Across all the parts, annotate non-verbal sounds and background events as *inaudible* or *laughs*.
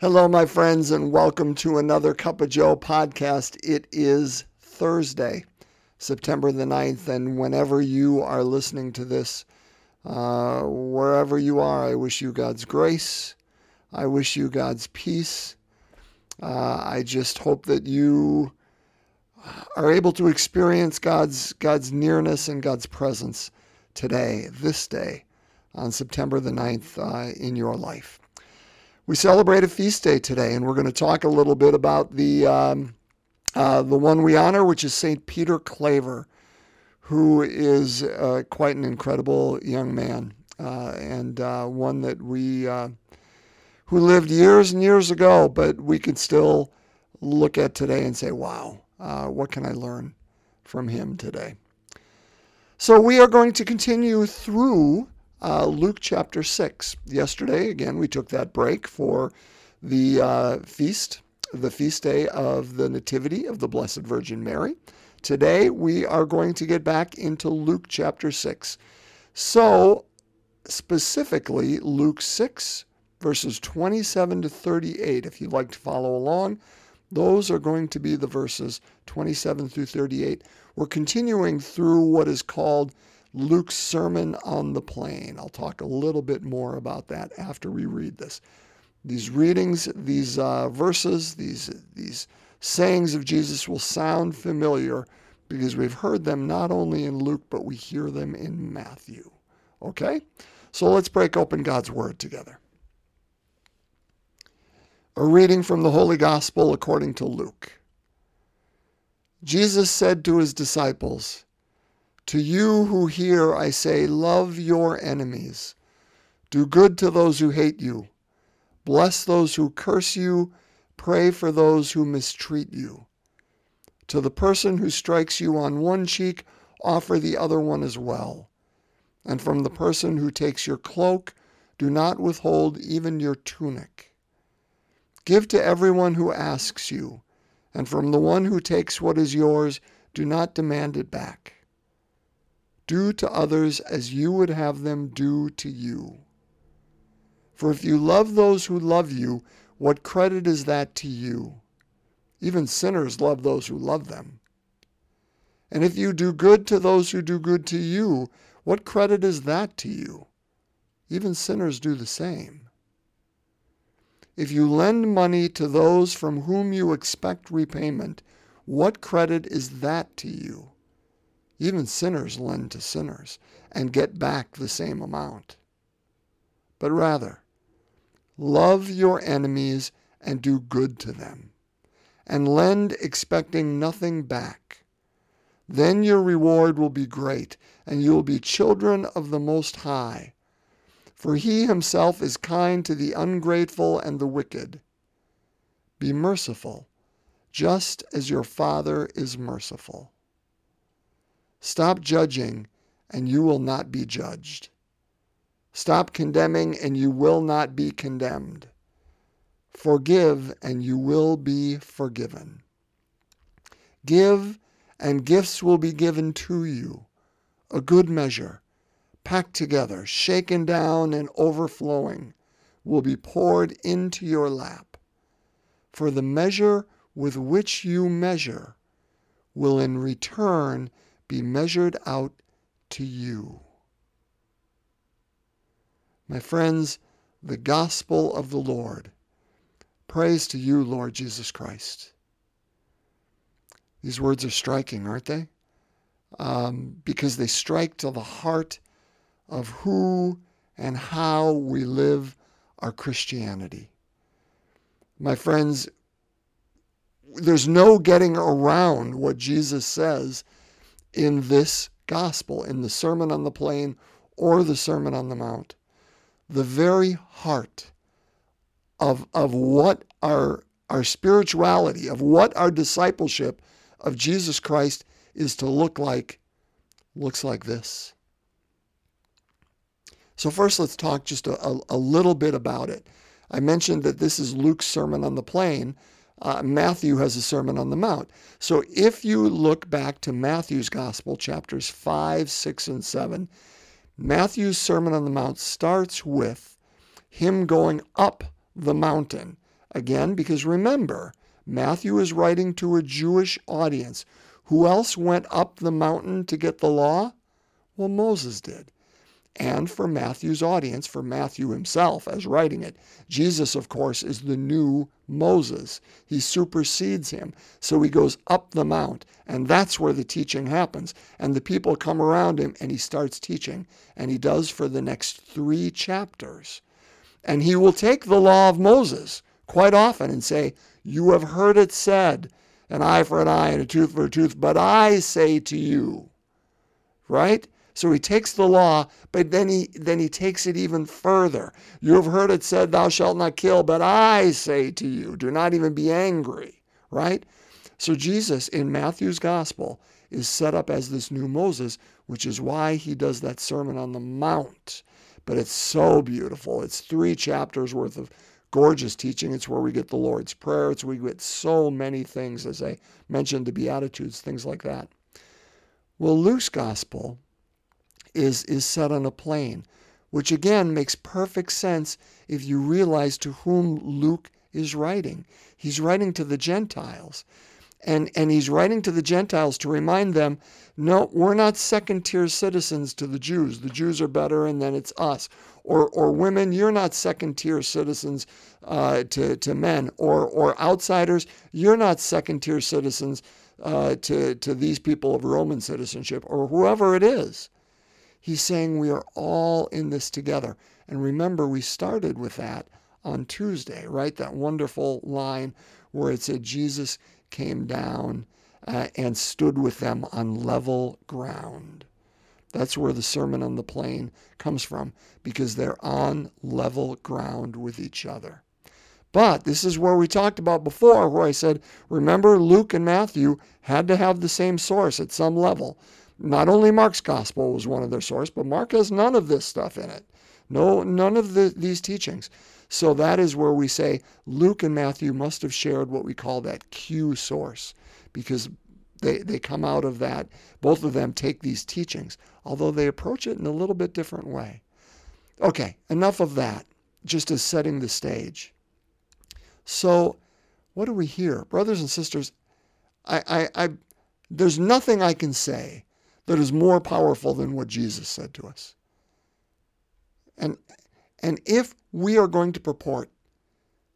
Hello, my friends, and welcome to another Cup of Joe podcast. It is Thursday, September the 9th, and whenever you are listening to this, uh, wherever you are, I wish you God's grace. I wish you God's peace. Uh, I just hope that you are able to experience God's God's nearness and God's presence today, this day, on September the 9th uh, in your life. We celebrate a feast day today, and we're going to talk a little bit about the um, uh, the one we honor, which is Saint Peter Claver, who is uh, quite an incredible young man uh, and uh, one that we uh, who lived years and years ago, but we can still look at today and say, "Wow, uh, what can I learn from him today?" So we are going to continue through uh, Luke chapter 6. Yesterday, again, we took that break for the uh, feast, the feast day of the Nativity of the Blessed Virgin Mary. Today, we are going to get back into Luke chapter 6. So, specifically, Luke 6, verses 27 to 38. If you'd like to follow along, those are going to be the verses 27 through 38. We're continuing through what is called Luke's Sermon on the Plain. I'll talk a little bit more about that after we read this. These readings, these uh, verses, these, these sayings of Jesus will sound familiar because we've heard them not only in Luke, but we hear them in Matthew. Okay? So let's break open God's Word together. A reading from the Holy Gospel according to Luke. Jesus said to his disciples, to you who hear, I say, love your enemies. Do good to those who hate you. Bless those who curse you. Pray for those who mistreat you. To the person who strikes you on one cheek, offer the other one as well. And from the person who takes your cloak, do not withhold even your tunic. Give to everyone who asks you, and from the one who takes what is yours, do not demand it back. Do to others as you would have them do to you. For if you love those who love you, what credit is that to you? Even sinners love those who love them. And if you do good to those who do good to you, what credit is that to you? Even sinners do the same. If you lend money to those from whom you expect repayment, what credit is that to you? Even sinners lend to sinners and get back the same amount. But rather, love your enemies and do good to them, and lend expecting nothing back. Then your reward will be great, and you will be children of the Most High. For he himself is kind to the ungrateful and the wicked. Be merciful, just as your Father is merciful. Stop judging, and you will not be judged. Stop condemning, and you will not be condemned. Forgive, and you will be forgiven. Give, and gifts will be given to you, a good measure, packed together, shaken down, and overflowing, will be poured into your lap. For the measure with which you measure will in return be measured out to you. My friends, the gospel of the Lord. Praise to you, Lord Jesus Christ. These words are striking, aren't they? Um, because they strike to the heart of who and how we live our Christianity. My friends, there's no getting around what Jesus says in this gospel, in the Sermon on the Plain or the Sermon on the Mount. The very heart of, of what our, our spirituality, of what our discipleship of Jesus Christ is to look like, looks like this. So, first, let's talk just a, a, a little bit about it. I mentioned that this is Luke's Sermon on the Plain, uh, Matthew has a Sermon on the Mount. So if you look back to Matthew's Gospel, chapters 5, 6, and 7, Matthew's Sermon on the Mount starts with him going up the mountain Again, because remember, Matthew is writing to a Jewish audience. Who else went up the mountain to get the law? Well, Moses did. And for Matthew's audience, for Matthew himself as writing it, Jesus, of course, is the new Moses. He supersedes him. So he goes up the mount, and that's where the teaching happens. And the people come around him, and he starts teaching. And he does for the next three chapters. And he will take the law of Moses quite often and say, You have heard it said, an eye for an eye and a tooth for a tooth, but I say to you, right? So he takes the law, but then he then he takes it even further. You have heard it said, Thou shalt not kill, but I say to you, do not even be angry. Right? So Jesus in Matthew's gospel is set up as this new Moses, which is why he does that Sermon on the Mount. But it's so beautiful. It's three chapters worth of gorgeous teaching. It's where we get the Lord's Prayer. It's where we get so many things, as I mentioned, the Beatitudes, things like that. Well, Luke's gospel is, is set on a plain, which again makes perfect sense if you realize to whom Luke is writing. He's writing to the Gentiles. And, and he's writing to the Gentiles to remind them no, we're not second tier citizens to the Jews. The Jews are better, and then it's us. Or, or women, you're not second tier citizens uh, to, to men. Or, or outsiders, you're not second tier citizens uh, to, to these people of Roman citizenship, or whoever it is. He's saying we are all in this together. And remember, we started with that on Tuesday, right? That wonderful line where it said Jesus came down uh, and stood with them on level ground. That's where the Sermon on the Plain comes from, because they're on level ground with each other. But this is where we talked about before, where I said, remember, Luke and Matthew had to have the same source at some level. Not only Mark's gospel was one of their source, but Mark has none of this stuff in it. No, none of the, these teachings. So that is where we say Luke and Matthew must have shared what we call that Q source, because they, they come out of that. Both of them take these teachings, although they approach it in a little bit different way. Okay, enough of that, just as setting the stage. So, what do we hear? Brothers and sisters, I, I, I there's nothing I can say that is more powerful than what Jesus said to us. And, and if we are going to purport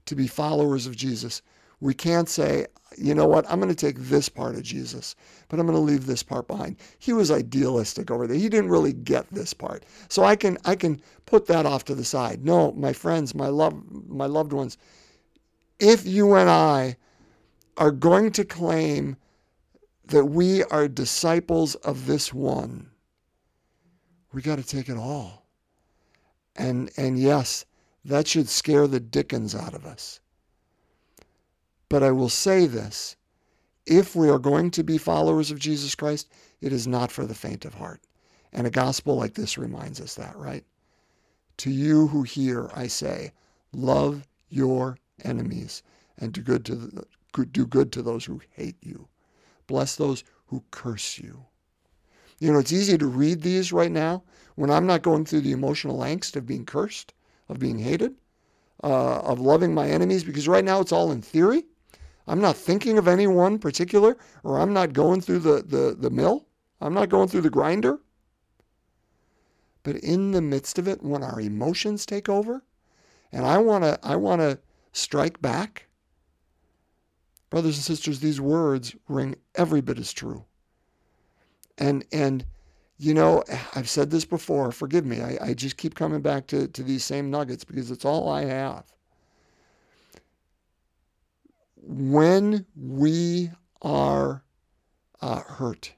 to be followers of Jesus, we can't say, you know what, I'm going to take this part of Jesus, but I'm going to leave this part behind. He was idealistic over there. He didn't really get this part. So I can I can put that off to the side. No, my friends, my love my loved ones, if you and I are going to claim that we are disciples of this one, we got to take it all. And, and yes, that should scare the dickens out of us. But I will say this if we are going to be followers of Jesus Christ, it is not for the faint of heart. And a gospel like this reminds us that, right? To you who hear, I say, love your enemies and do good to, the, do good to those who hate you. Bless those who curse you. You know, it's easy to read these right now when I'm not going through the emotional angst of being cursed, of being hated, uh, of loving my enemies, because right now it's all in theory. I'm not thinking of anyone particular, or I'm not going through the, the, the mill. I'm not going through the grinder. But in the midst of it, when our emotions take over, and I want to I want to strike back, Brothers and sisters, these words ring every bit as true. And and you know, I've said this before, forgive me. I, I just keep coming back to, to these same nuggets because it's all I have. When we are uh, hurt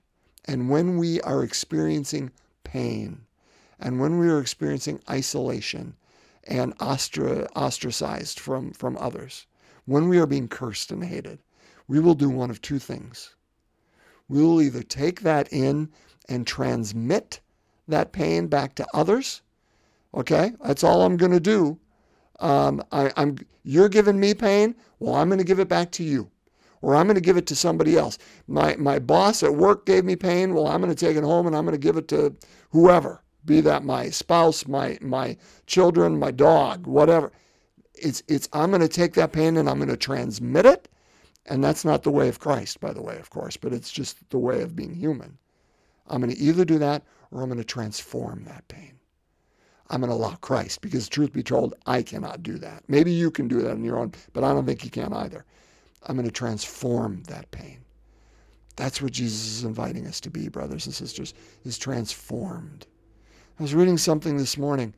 and when we are experiencing pain and when we are experiencing isolation and ostra- ostracized from, from others, when we are being cursed and hated, we will do one of two things. We will either take that in and transmit that pain back to others. Okay, that's all I'm going to do. Um, I, I'm you're giving me pain. Well, I'm going to give it back to you, or I'm going to give it to somebody else. My my boss at work gave me pain. Well, I'm going to take it home and I'm going to give it to whoever, be that my spouse, my my children, my dog, whatever. It's it's I'm going to take that pain and I'm going to transmit it, and that's not the way of Christ, by the way, of course, but it's just the way of being human. I'm going to either do that or I'm going to transform that pain. I'm going to allow Christ because, truth be told, I cannot do that. Maybe you can do that on your own, but I don't think you can either. I'm going to transform that pain. That's what Jesus is inviting us to be, brothers and sisters, is transformed. I was reading something this morning,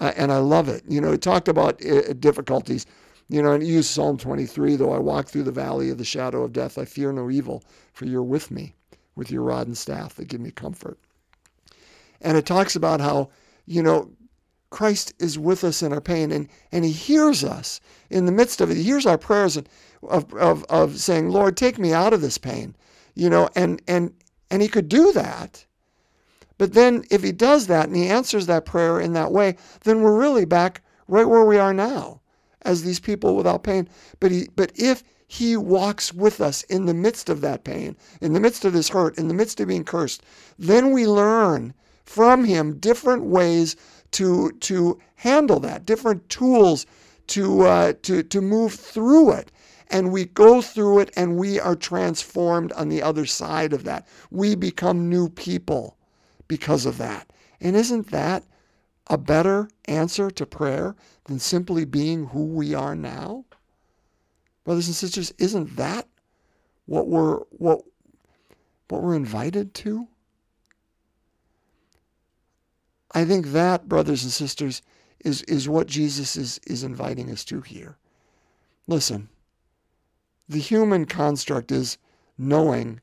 uh, and I love it. You know, it talked about uh, difficulties. You know, and it used Psalm 23, though I walk through the valley of the shadow of death, I fear no evil, for you're with me with your rod and staff that give me comfort. And it talks about how, you know, Christ is with us in our pain and, and he hears us in the midst of it. He hears our prayers of, of, of saying, Lord, take me out of this pain. You know, and and and he could do that. But then if he does that and he answers that prayer in that way, then we're really back right where we are now as these people without pain. But he but if he walks with us in the midst of that pain, in the midst of this hurt, in the midst of being cursed. Then we learn from him different ways to, to handle that, different tools to, uh, to, to move through it. And we go through it and we are transformed on the other side of that. We become new people because of that. And isn't that a better answer to prayer than simply being who we are now? Brothers and sisters, isn't that what we're what what we're invited to? I think that, brothers and sisters, is, is what Jesus is, is inviting us to here. Listen, the human construct is knowing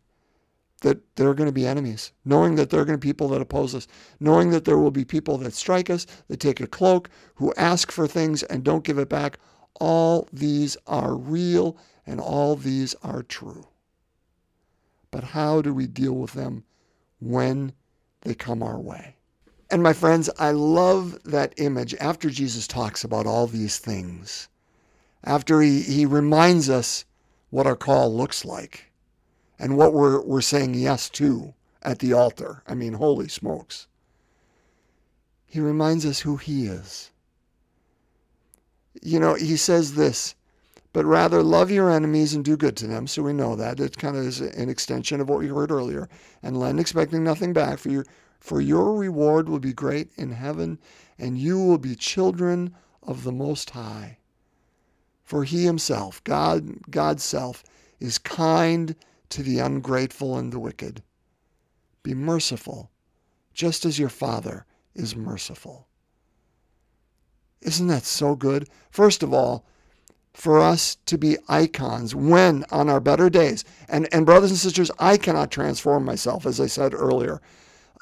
that there are going to be enemies, knowing that there are going to be people that oppose us, knowing that there will be people that strike us, that take a cloak, who ask for things and don't give it back, all these are real and all these are true. But how do we deal with them when they come our way? And my friends, I love that image after Jesus talks about all these things, after he, he reminds us what our call looks like and what we're, we're saying yes to at the altar. I mean, holy smokes. He reminds us who he is you know, he says this, but rather love your enemies and do good to them. So we know that. It kind of is an extension of what we heard earlier. And lend expecting nothing back, for your, for your reward will be great in heaven, and you will be children of the Most High. For he himself, God, God's self, is kind to the ungrateful and the wicked. Be merciful, just as your Father is merciful. Isn't that so good? First of all, for us to be icons when on our better days. And, and brothers and sisters, I cannot transform myself, as I said earlier.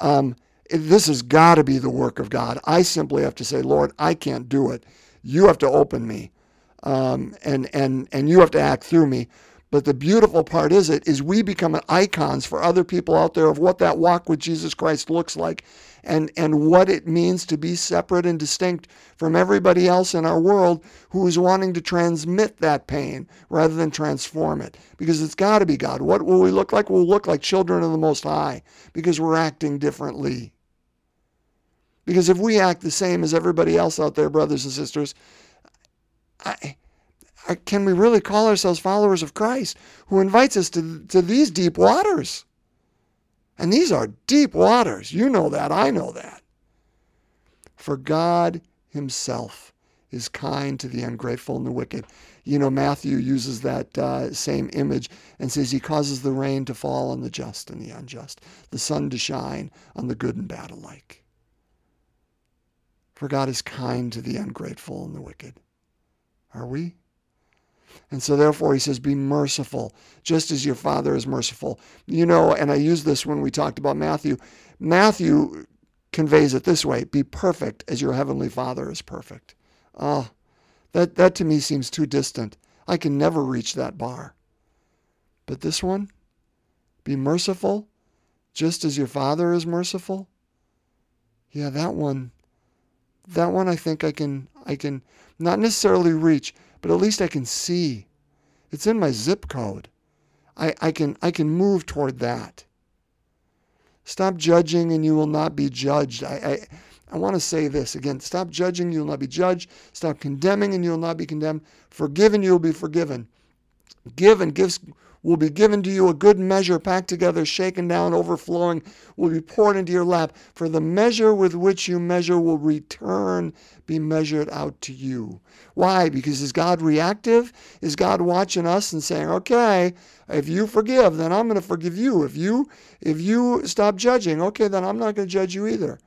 Um, this has got to be the work of God. I simply have to say, Lord, I can't do it. You have to open me, um, and and and you have to act through me. But the beautiful part is it is we become icons for other people out there of what that walk with Jesus Christ looks like and, and what it means to be separate and distinct from everybody else in our world who is wanting to transmit that pain rather than transform it. Because it's got to be God. What will we look like? We'll look like children of the Most High because we're acting differently. Because if we act the same as everybody else out there, brothers and sisters, I, I, can we really call ourselves followers of Christ who invites us to, to these deep waters? And these are deep waters. You know that. I know that. For God Himself is kind to the ungrateful and the wicked. You know, Matthew uses that uh, same image and says he causes the rain to fall on the just and the unjust, the sun to shine on the good and bad alike. For God is kind to the ungrateful and the wicked. Are we? And so, therefore, he says, Be merciful, just as your Father is merciful. You know, and I used this when we talked about Matthew. Matthew conveys it this way Be perfect as your Heavenly Father is perfect. Oh, that, that to me seems too distant. I can never reach that bar. But this one, Be merciful, just as your Father is merciful. Yeah, that one, that one I think I can, I can not necessarily reach, but at least I can see. It's in my zip code. I, I, can, I can move toward that. Stop judging and you will not be judged. I, I want to say this again stop judging, you'll not be judged. Stop condemning, and you'll not be condemned. Forgiven, you'll be forgiven. Give, and gifts will be given to you. A good measure, packed together, shaken down, overflowing, will be poured into your lap. For the measure with which you measure will return, be measured out to you. Why? Because is God reactive? Is God watching us and saying, okay, if you forgive, then I'm going to forgive you. If you if you stop judging, okay, then I'm not going to judge you either.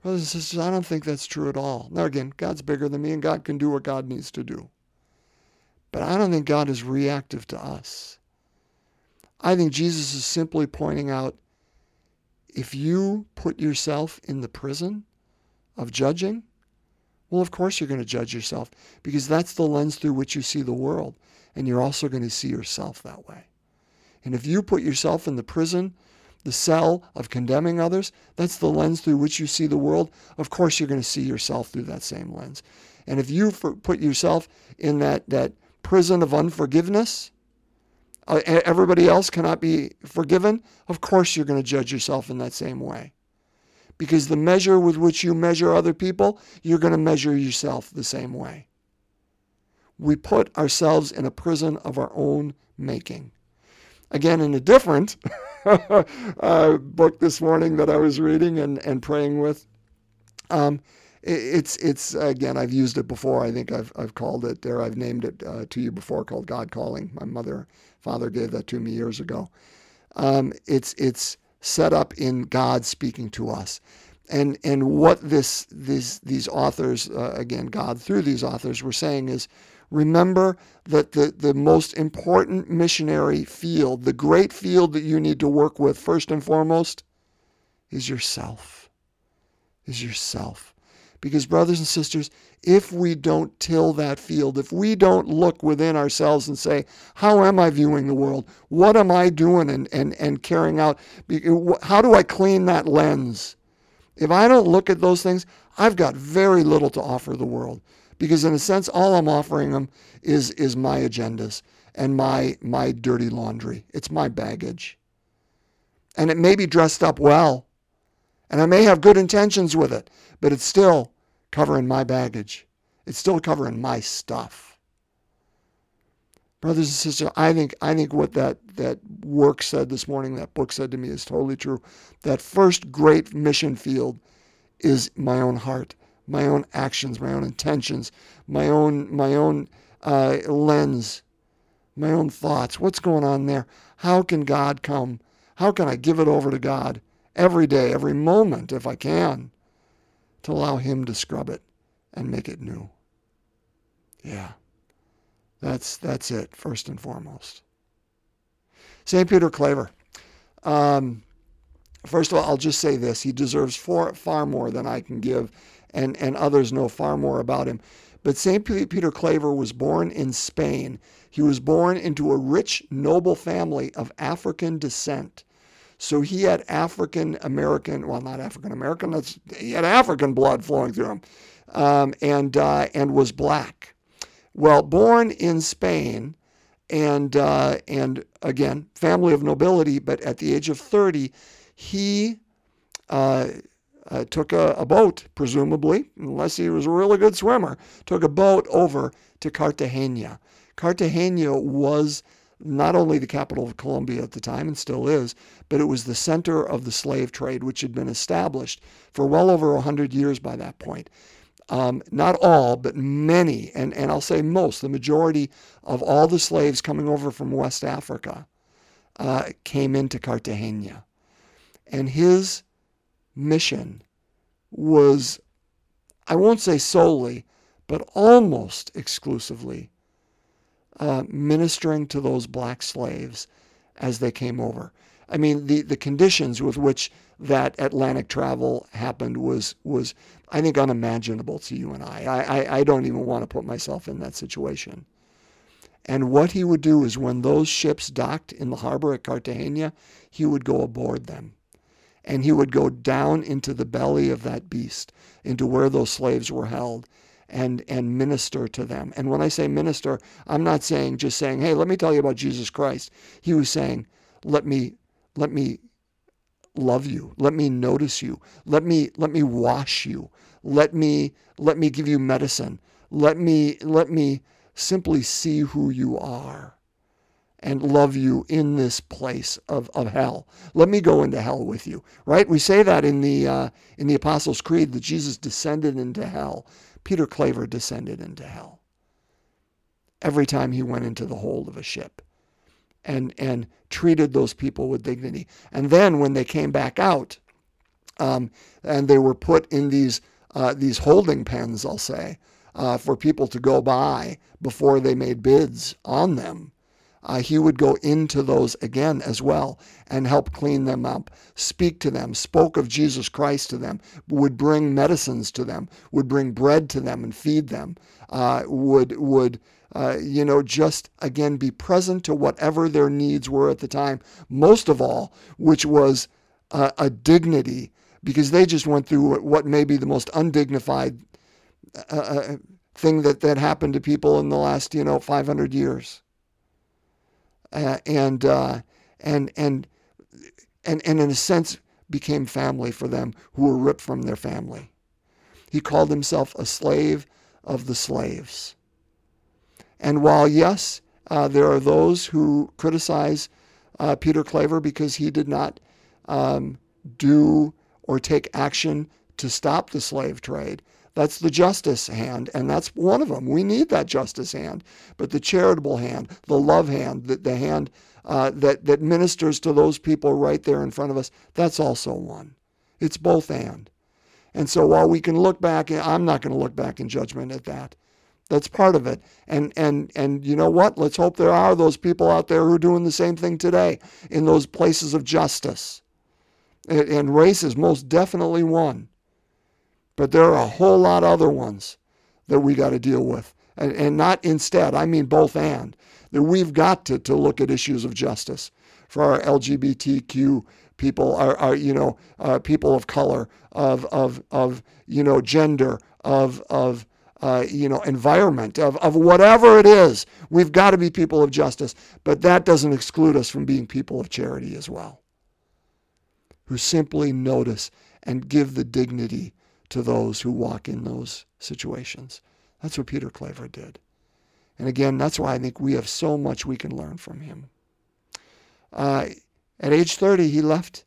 Brothers and sisters, I don't think that's true at all. Now, again, God's bigger than me and God can do what God needs to do. But I don't think God is reactive to us. I think Jesus is simply pointing out if you put yourself in the prison of judging, well, of course you're going to judge yourself because that's the lens through which you see the world. And you're also going to see yourself that way. And if you put yourself in the prison the cell of condemning others, that's the lens through which you see the world. Of course, you're going to see yourself through that same lens. And if you put yourself in that, that prison of unforgiveness, uh, everybody else cannot be forgiven, of course, you're going to judge yourself in that same way. Because the measure with which you measure other people, you're going to measure yourself the same way. We put ourselves in a prison of our own making. Again, in a different *laughs* uh, book this morning that I was reading and, and praying with. Um, it's it's again I've used it before. I think I've I've called it there. I've named it uh, to you before called God Calling. My mother father gave that to me years ago. Um, it's it's set up in God speaking to us. And, and what this, this, these authors, uh, again, God through these authors, were saying is remember that the, the most important missionary field, the great field that you need to work with first and foremost, is yourself. Is yourself. Because, brothers and sisters, if we don't till that field, if we don't look within ourselves and say, How am I viewing the world? What am I doing and, and, and carrying out? How do I clean that lens? If I don't look at those things, I've got very little to offer the world because in a sense all i'm offering them is is my agendas and my my dirty laundry it's my baggage and it may be dressed up well and i may have good intentions with it but it's still covering my baggage it's still covering my stuff brothers and sisters i think i think what that that work said this morning that book said to me is totally true that first great mission field is my own heart my own actions, my own intentions, my own my own uh, lens, my own thoughts. What's going on there? How can God come? How can I give it over to God every day, every moment, if I can, to allow Him to scrub it and make it new? Yeah, that's that's it first and foremost. St. Peter Claver. Um, first of all, I'll just say this: he deserves far, far more than I can give and, and others know far more about him. But St. Peter Claver was born in Spain. He was born into a rich, noble family of African descent. So he had African American, well, not African American, he had African blood flowing through him, um, and, uh, and was black. Well, born in Spain, and, uh, and again, family of nobility, but at the age of 30, he uh, uh, took a, a, boat, presumably, unless he was a really good swimmer, took a boat over to Cartagena. Cartagena was not only the capital of Colombia at the time and still is, but it was the center of the slave trade, which had been established for well over 100 years by that point. Um, not all, but many, and, and I'll say most, the majority of all the slaves coming over from West Africa uh, came into Cartagena. And his mission was, I won't say solely, but almost exclusively uh, ministering to those black slaves as they came over. I mean, the, the conditions with which that Atlantic travel happened was, was, I think, unimaginable to you and I. I, I, I don't even want to put myself in that situation. And what he would do is when those ships docked in the harbor at Cartagena, he would go aboard them and he would go down into the belly of that beast, into where those slaves were held, and and minister to them. And when I say minister, I'm not saying just saying, "Hey, let me tell you about Jesus Christ." He was saying, "Let me let me love you. Let me notice you. Let me let me wash you. Let me let me give you medicine. Let me let me simply see who you are and love you in this place of, of hell. Let me go into hell with you. Right? We say that in the uh, in the Apostles' Creed that Jesus descended into hell. Peter Claver descended into hell every time he went into the hold of a ship and and treated those people with dignity. And then when they came back out, um, and they were put in these uh, these holding pens, I'll say, uh, for people to go by before they made bids on them. Uh, he would go into those again as well and help clean them up, speak to them, spoke of Jesus Christ to them, would bring medicines to them, would bring bread to them and feed them, uh, would would uh, you know, just again be present to whatever their needs were at the time. Most of all, which was uh, a dignity, because they just went through what may be the most undignified uh, uh thing that, that happened to people in the last, you know, 500 years. Uh, and, uh, and, and, and, and in a sense, became family for them who were ripped from their family. He called himself a slave of the slaves. And while, yes, uh, there are those who criticize uh, Peter Claver because he did not um, do or take action to stop the slave trade. That's the justice hand, and that's one of them. We need that justice hand. But the charitable hand, the love hand, the, the hand uh, that, that ministers to those people right there in front of us, that's also one. It's both and. And so while we can look back, I'm not going to look back in judgment at that. That's part of it. And and and you know what? Let's hope there are those people out there who are doing the same thing today in those places of justice. And race is most definitely one. But there are a whole lot of other ones that we got to deal with. And, and not instead, I mean both and. That we've got to, to look at issues of justice for our LGBTQ people, our, our you know, uh, people of color, of, of, of you know, gender, of, of uh, you know, environment, of, of whatever it is. We've got to be people of justice, but that doesn't exclude us from being people of charity as well, who simply notice and give the dignity to those who walk in those situations. That's what Peter Claver did. And again, that's why I think we have so much we can learn from him. Uh, at age 30, he left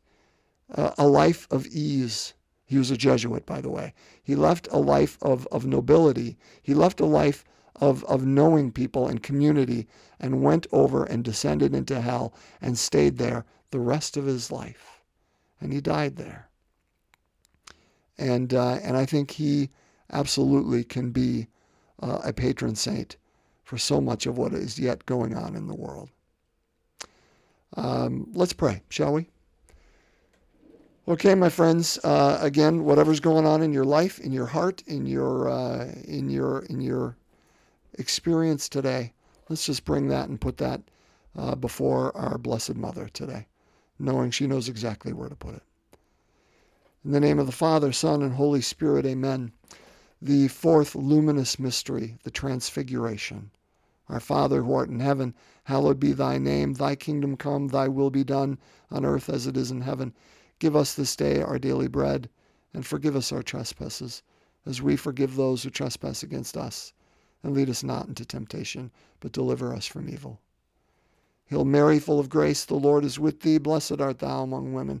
uh, a life of ease he was a Jesuit, by the way. He left a life of, of nobility. He left a life of, of knowing people and community and went over and descended into hell and stayed there the rest of his life. And he died there. And, uh, and I think he absolutely can be uh, a patron saint for so much of what is yet going on in the world. Um, let's pray, shall we? Okay, my friends. Uh, again, whatever's going on in your life, in your heart, in your uh, in your in your experience today, let's just bring that and put that uh, before our Blessed Mother today, knowing she knows exactly where to put it. In the name of the Father, Son, and Holy Spirit, Amen. The fourth luminous mystery, the Transfiguration. Our Father who art in heaven, hallowed be thy name. Thy kingdom come. Thy will be done on earth as it is in heaven. Give us this day our daily bread, and forgive us our trespasses, as we forgive those who trespass against us. And lead us not into temptation, but deliver us from evil. Hail Mary, full of grace, the Lord is with thee. Blessed art thou among women.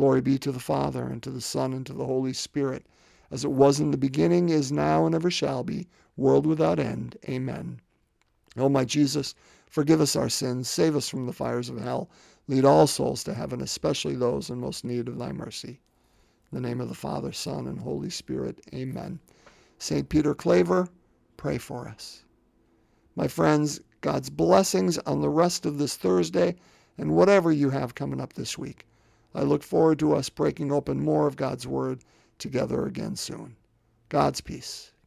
Glory be to the Father, and to the Son, and to the Holy Spirit, as it was in the beginning, is now, and ever shall be, world without end. Amen. O my Jesus, forgive us our sins, save us from the fires of hell, lead all souls to heaven, especially those in most need of thy mercy. In the name of the Father, Son, and Holy Spirit. Amen. St. Peter Claver, pray for us. My friends, God's blessings on the rest of this Thursday and whatever you have coming up this week. I look forward to us breaking open more of God's Word together again soon. God's peace.